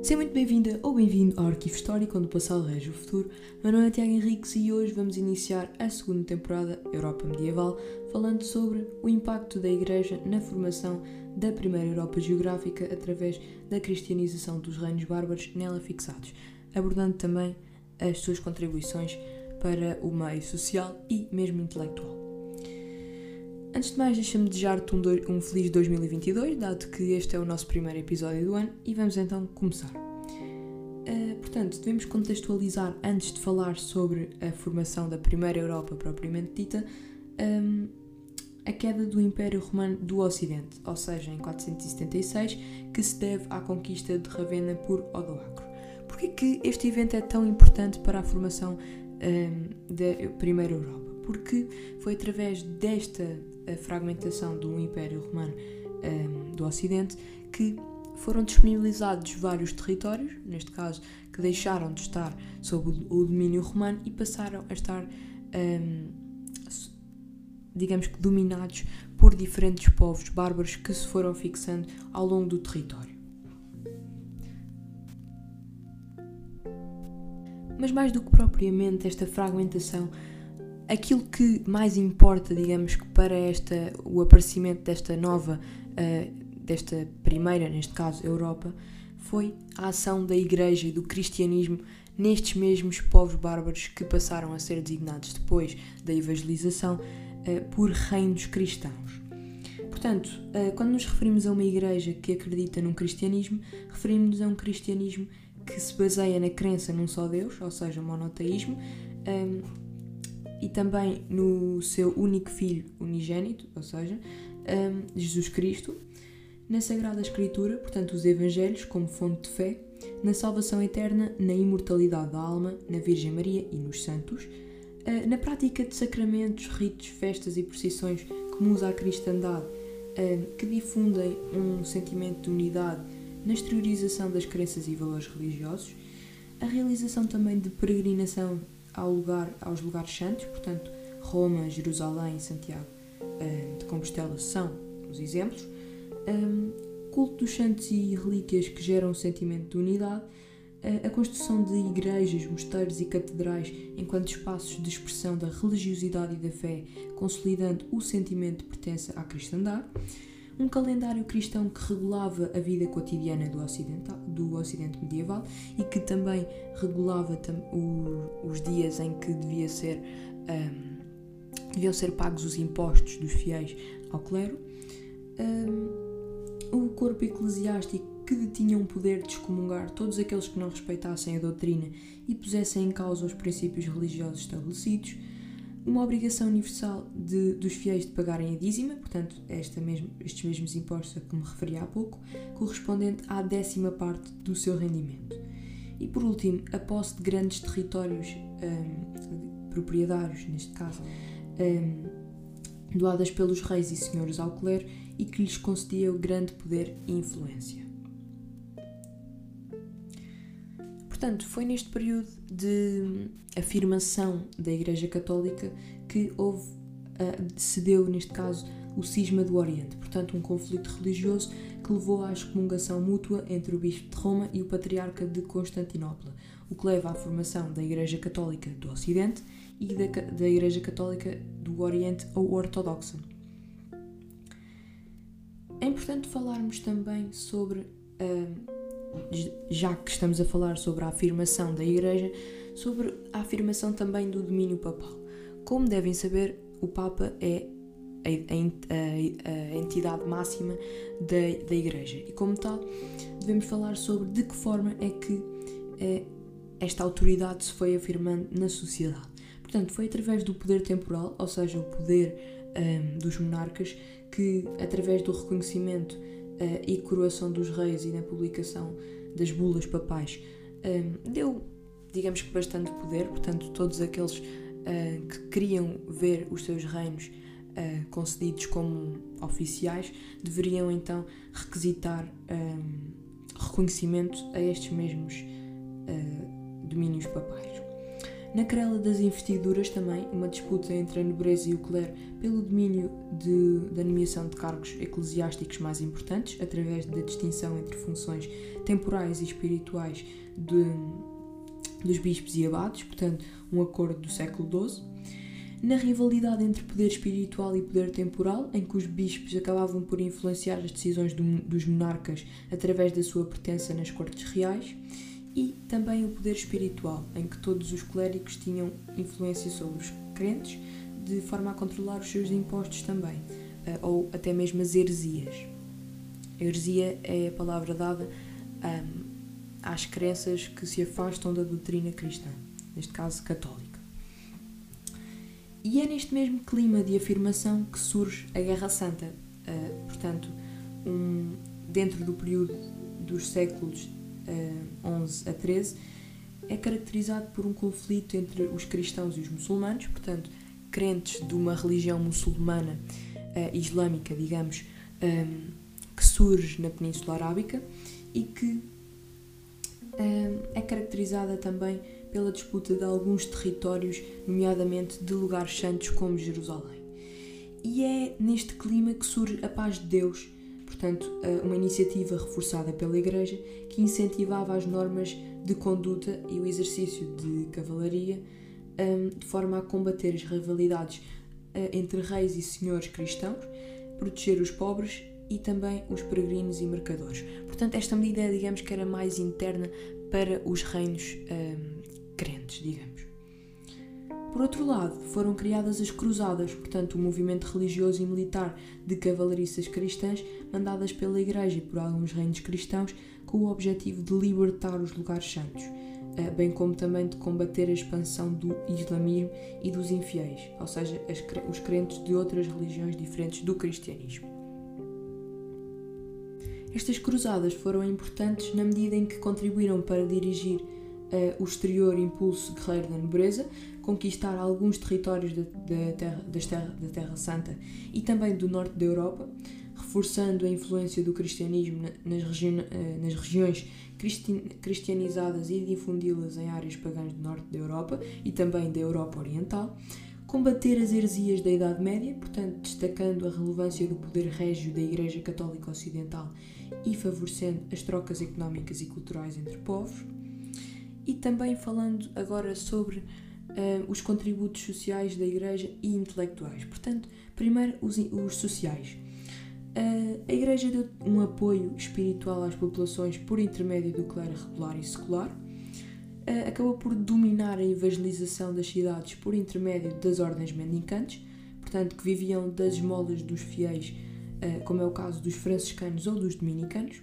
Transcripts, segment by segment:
Seja muito bem-vinda ou bem-vindo ao Arquivo Histórico, onde o passado rege o futuro. Meu nome é Tiago Henriques e hoje vamos iniciar a segunda temporada Europa Medieval, falando sobre o impacto da Igreja na formação da primeira Europa geográfica através da cristianização dos reinos bárbaros nela fixados, abordando também as suas contribuições para o meio social e mesmo intelectual. Antes de mais, deixa-me desejar-te um, um, feliz 2022, dado que este é o nosso primeiro episódio do ano, e vamos então começar. Uh, portanto, devemos contextualizar, antes de falar sobre a formação da primeira Europa propriamente dita, um, a queda do Império Romano do Ocidente, ou seja, em 476, que se deve à conquista de Ravenna por Odoacro. Por que este evento é tão importante para a formação um, da primeira Europa? Porque foi através desta fragmentação do Império Romano um, do Ocidente que foram disponibilizados vários territórios, neste caso, que deixaram de estar sob o domínio romano e passaram a estar, um, digamos que, dominados por diferentes povos bárbaros que se foram fixando ao longo do território. Mas mais do que propriamente esta fragmentação, aquilo que mais importa, digamos que para esta, o aparecimento desta nova, uh, desta primeira, neste caso, Europa, foi a ação da Igreja e do cristianismo nestes mesmos povos bárbaros que passaram a ser designados depois da evangelização uh, por reinos cristãos. Portanto, uh, quando nos referimos a uma igreja que acredita num cristianismo, referimos-nos a um cristianismo que se baseia na crença num só Deus, ou seja, monoteísmo, um, e também no seu único filho unigênito, ou seja, um, Jesus Cristo, na Sagrada Escritura, portanto, os Evangelhos como fonte de fé, na salvação eterna, na imortalidade da alma, na Virgem Maria e nos santos, uh, na prática de sacramentos, ritos, festas e procissões comuns à cristandade, uh, que difundem um sentimento de unidade na exteriorização das crenças e valores religiosos, a realização também de peregrinação ao lugar, aos lugares santos, portanto, Roma, Jerusalém, Santiago eh, de Compostela são os exemplos. Um, culto dos santos e relíquias que geram um sentimento de unidade, eh, a construção de igrejas, mosteiros e catedrais enquanto espaços de expressão da religiosidade e da fé, consolidando o sentimento de pertença à cristandade, um calendário cristão que regulava a vida cotidiana do, ocidental, do Ocidente medieval e que também regulava tam, o, os dias em que devia ser, um, deviam ser pagos os impostos dos fiéis ao clero, um, o corpo eclesiástico que detinha um poder de excomungar todos aqueles que não respeitassem a doutrina e pusessem em causa os princípios religiosos estabelecidos, uma obrigação universal de, dos fiéis de pagarem a dízima, portanto, esta mesmo, estes mesmos impostos a que me referi há pouco, correspondente à décima parte do seu rendimento. E por último, a posse de grandes territórios um, proprietários, neste caso, um, doadas pelos reis e senhores ao clero e que lhes concedia grande poder e influência. Portanto, foi neste período de afirmação da Igreja Católica que houve, uh, se deu, neste caso, o cisma do Oriente, portanto, um conflito religioso que levou à excomungação mútua entre o Bispo de Roma e o Patriarca de Constantinopla, o que leva à formação da Igreja Católica do Ocidente e da, da Igreja Católica do Oriente ou Ortodoxa. É importante falarmos também sobre. Uh, já que estamos a falar sobre a afirmação da Igreja, sobre a afirmação também do domínio papal. Como devem saber, o Papa é a, entidade máxima da, da Igreja e, como tal, devemos falar sobre de que forma é que é, esta autoridade se foi afirmando na sociedade. Portanto, foi através do poder temporal, ou seja, o poder um, dos monarcas, que, através do reconhecimento uh, e coroação dos reis e na publicação das bulas papais, uh, deu, digamos que, bastante poder. Portanto, todos aqueles uh, que queriam ver os seus reinos concedidos como oficiais deveriam então requisitar um, reconhecimento a estes mesmos domínios papais. Na querela das investiduras também, uma disputa entre a nobreza e o clero pelo domínio de, da nomeação de cargos eclesiásticos mais importantes, através da distinção entre funções temporais e espirituais de, dos bispos e abades, portanto, um acordo do século XII. Na rivalidade entre poder espiritual e poder temporal, em que os bispos acabavam por influenciar as decisões do, dos monarcas através da sua pertença nas cortes reais e também o poder espiritual, em que todos os clérigos tinham influência sobre os crentes, de forma a controlar os seus impostos também, eh, ou até mesmo as heresias. A heresia é a palavra dada um, às crenças que se afastam da doutrina cristã, neste caso católica. E é neste mesmo clima de afirmação que surge a Guerra Santa, uh, portanto, um, dentro do período dos séculos uh, 11 a 13, é caracterizado por um conflito entre os cristãos e os muçulmanos, portanto, crentes de uma religião muçulmana uh, islâmica, digamos, um, ehm, que surge na Península Arábica e que um, é caracterizada também pela disputa de alguns territórios, nomeadamente de lugares santos como Jerusalém. E é neste clima que surge a paz de Deus portanto, eh, uma iniciativa reforçada pela Igreja que incentivava as normas de conduta e o exercício de cavalaria ehm, de forma a combater as rivalidades eh, entre reis e senhores cristãos, proteger os pobres e também os peregrinos e mercadores. Portanto, esta medida, digamos que era mais interna para os reinos ehm, crentes, digamos. Por outro lado, foram criadas as Cruzadas, portanto, um movimento religioso e militar de cavalariças cristãs mandadas pela Igreja e por alguns reinos cristãos com o objetivo de libertar os lugares santos, eh, bem como também de combater a expansão do islamismo e dos infiéis, ou seja, os crentes de outras religiões diferentes do cristianismo. Estas cruzadas foram importantes na medida em que contribuíram para dirigir uh, o exterior impulso guerreiro da nobreza, conquistar alguns territórios da, da, terra, terra, da Terra Santa e também do norte da Europa, reforçando a influência do cristianismo nas, regi uh, nas regiões cristianizadas e difundi-las em áreas pagãs do norte da Europa e também da Europa Oriental, combater as heresias da Idade Média, portanto, destacando a relevância do poder régio da Igreja Católica Ocidental e favorecendo as trocas económicas e culturais entre povos e também falando agora sobre uh, os contributos sociais da Igreja e intelectuais. Portanto, primeiro os, os sociais. Uh, a Igreja deu um apoio espiritual às populações por intermédio do clero regular e secular. Uh, acabou por dominar a evangelização das cidades por intermédio das ordens mendicantes, portanto, que viviam das esmolas dos fiéis, como é o caso dos franciscanos ou dos dominicanos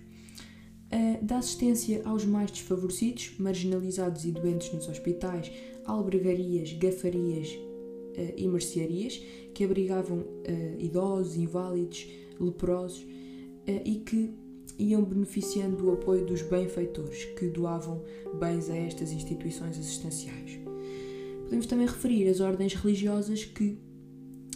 da assistência aos mais desfavorecidos, marginalizados e doentes nos hospitais, albergarias, gafarias uh, e mercearias, que abrigavam uh, idosos, inválidos, leprosos e que iam beneficiando do apoio dos benfeitores, que doavam bens a estas instituições assistenciais. Podemos também referir as ordens religiosas que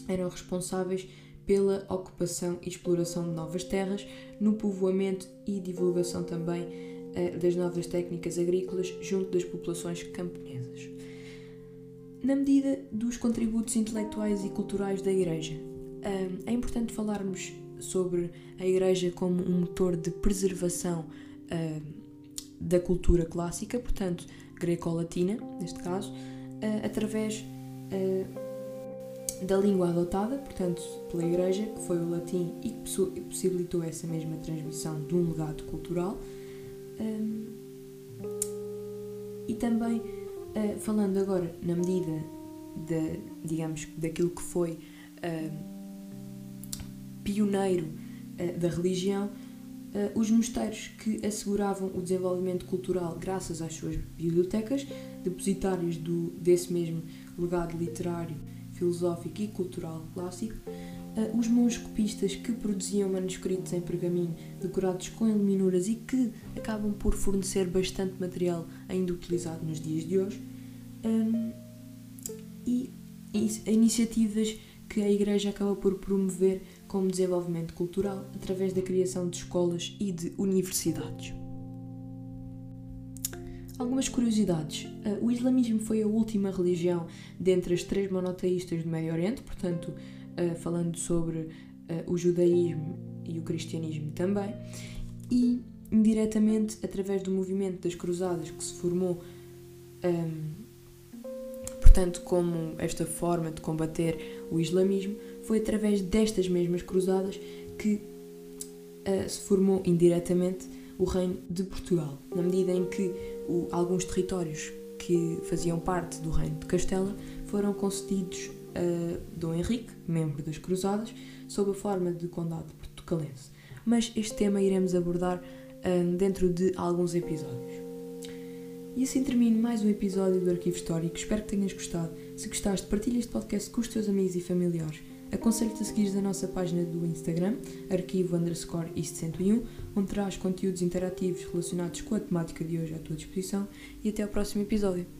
eram responsáveis pela ocupação e exploração de novas terras, no povoamento e divulgação também uh, das novas técnicas agrícolas junto das populações camponesas. Na medida dos contributos intelectuais e culturais da Igreja, uh, é importante falarmos sobre a Igreja como um motor de preservação uh, da cultura clássica, portanto, greco-latina, neste caso, através da língua adotada, portanto, pela Igreja, que foi o latim e que possibilitou essa mesma transmissão de um legado cultural. Um, e também, uh, falando agora na medida, de, digamos, daquilo que foi uh, pioneiro uh, da religião, os mosteiros que asseguravam o desenvolvimento cultural graças às suas bibliotecas, depositários do, desse mesmo legado literário filosófico e cultural clássico, uh, os monges copistas que produziam manuscritos em pergaminho decorados com iluminuras e que acabam por fornecer bastante material ainda utilizado nos dias de hoje, um, e, e iniciativas que a Igreja acaba por promover como desenvolvimento cultural através da criação de escolas e de universidades. Algumas curiosidades. Uh, o islamismo foi a última religião dentre as três monoteístas do Médio Oriente, portanto, uh, falando sobre uh, o judaísmo e o cristianismo também, e indiretamente através do movimento das cruzadas que se formou, portanto, como esta forma de combater o islamismo, foi através destas mesmas cruzadas que se formou indiretamente o reino de Portugal, na medida em que o, alguns territórios que faziam parte do reino de Castela foram concedidos a Dom Henrique, membro das Cruzadas, sob a forma de condado portucalense. Mas este tema iremos abordar um, dentro de alguns episódios. E assim termino mais um episódio do Arquivo Histórico. Espero que tenhas gostado. Se gostaste, partilha este podcast com os teus amigos e familiares. Aconselho-te a seguir a nossa página do Instagram, arquivo underscore isto 101, onde terás conteúdos interativos relacionados com a temática de hoje à tua disposição e até ao próximo episódio.